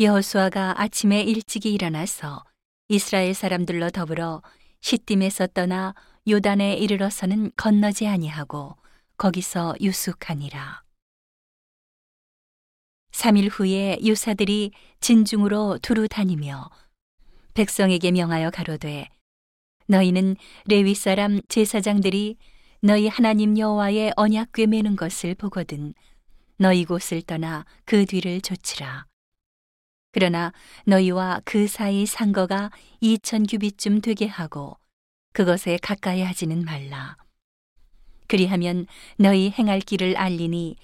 여호수아가 아침에 일찍이 일어나서 이스라엘 사람들로 더불어 시딤에서 떠나 요단에 이르러서는 건너지 아니하고 거기서 유숙하니라. 3일 후에 유사들이 진중으로 두루 다니며 백성에게 명하여 가로되 너희는 레위 사람 제사장들이 너희 하나님 여호와의 언약궤 매는 것을 보거든 너희 곳을 떠나 그 뒤를 좇으라. 그러나 너희와 그 사이 상거가 이천 규빗쯤 되게 하고 그것에 가까이 하지는 말라. 그리하면 너희 행할 길을 알리니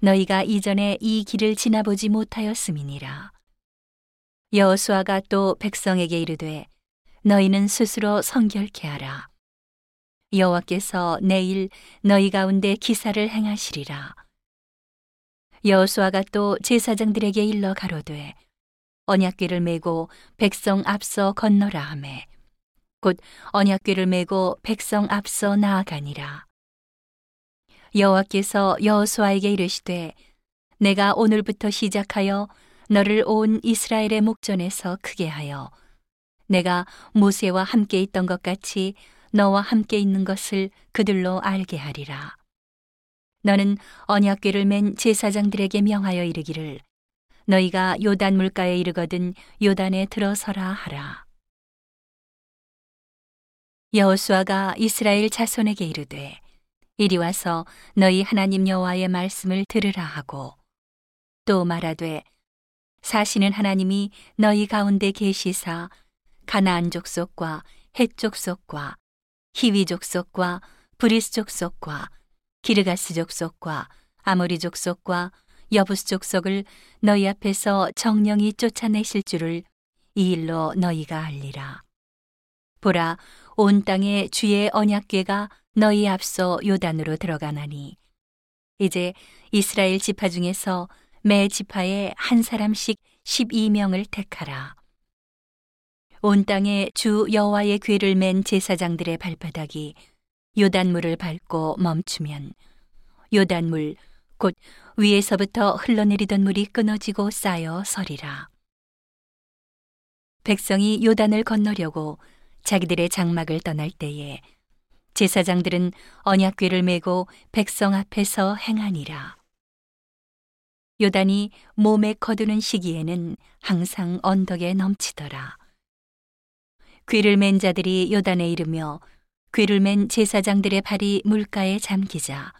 너희가 이전에 이 길을 지나보지 못하였음이니라. 여호수아가 또 백성에게 이르되 너희는 스스로 성결케 하라. 여호와께서 내일 너희 가운데 기사를 행하시리라. 여호수아가 또 제사장들에게 일러 가로되 언약궤를 메고 백성 앞서 건너라 하매 곧 언약궤를 메고 백성 앞서 나아가니라 여호와께서 여호수아에게 이르시되 내가 오늘부터 시작하여 너를 온 이스라엘의 목전에서 크게 하여 내가 모세와 함께 있던 것 같이 너와 함께 있는 것을 그들로 알게 하리라. 너는 언약궤를 맨 제사장들에게 명하여 이르기를 너희가 요단 물가에 이르거든 요단에 들어서라 하라. 여호수아가 이스라엘 자손에게 이르되 이리 와서 너희 하나님 여호와의 말씀을 들으라 하고 또 말하되 사시는 하나님이 너희 가운데 계시사 가나안 족속과 헷 족속과 히위 족속과 브리스 족속과 기르가스 족속과 아모리 족속과 여부스 족속을 너희 앞에서 정녕히 쫓아내실 줄을 이 일로 너희가 알리라. 보라, 온 땅에 주의 언약궤가 너희 앞서 요단으로 들어가나니 이제 이스라엘 지파 중에서 매 지파에 한 사람씩 12명을 택하라. 온 땅에 주 여호와의 궤를 맨 제사장들의 발바닥이 요단물을 밟고 멈추면 요단물 곧 위에서부터 흘러내리던 물이 끊어지고 쌓여 서리라. 백성이 요단을 건너려고 자기들의 장막을 떠날 때에 제사장들은 언약궤를 메고 백성 앞에서 행하니라. 요단이 몸에 거두는 시기에는 항상 언덕에 넘치더라. 궤를 맨 자들이 요단에 이르며 궤를 맨 제사장들의 발이 물가에 잠기자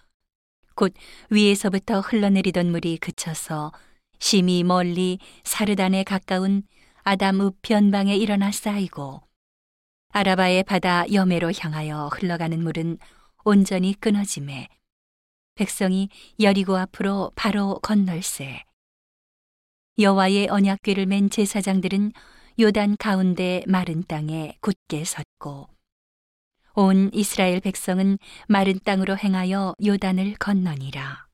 곧 위에서부터 흘러내리던 물이 그쳐서 심히 멀리 사르단에 가까운 아담 우편방에 일어나 쌓이고 아라바의 바다 여매로 향하여 흘러가는 물은 온전히 끊어짐에 백성이 여리고 앞으로 바로 건널세 여호와의 언약궤를 맨 제사장들은 요단 가운데 마른 땅에 굳게 섰고 온 이스라엘 백성은 마른 땅으로 행하여 요단을 건너니라.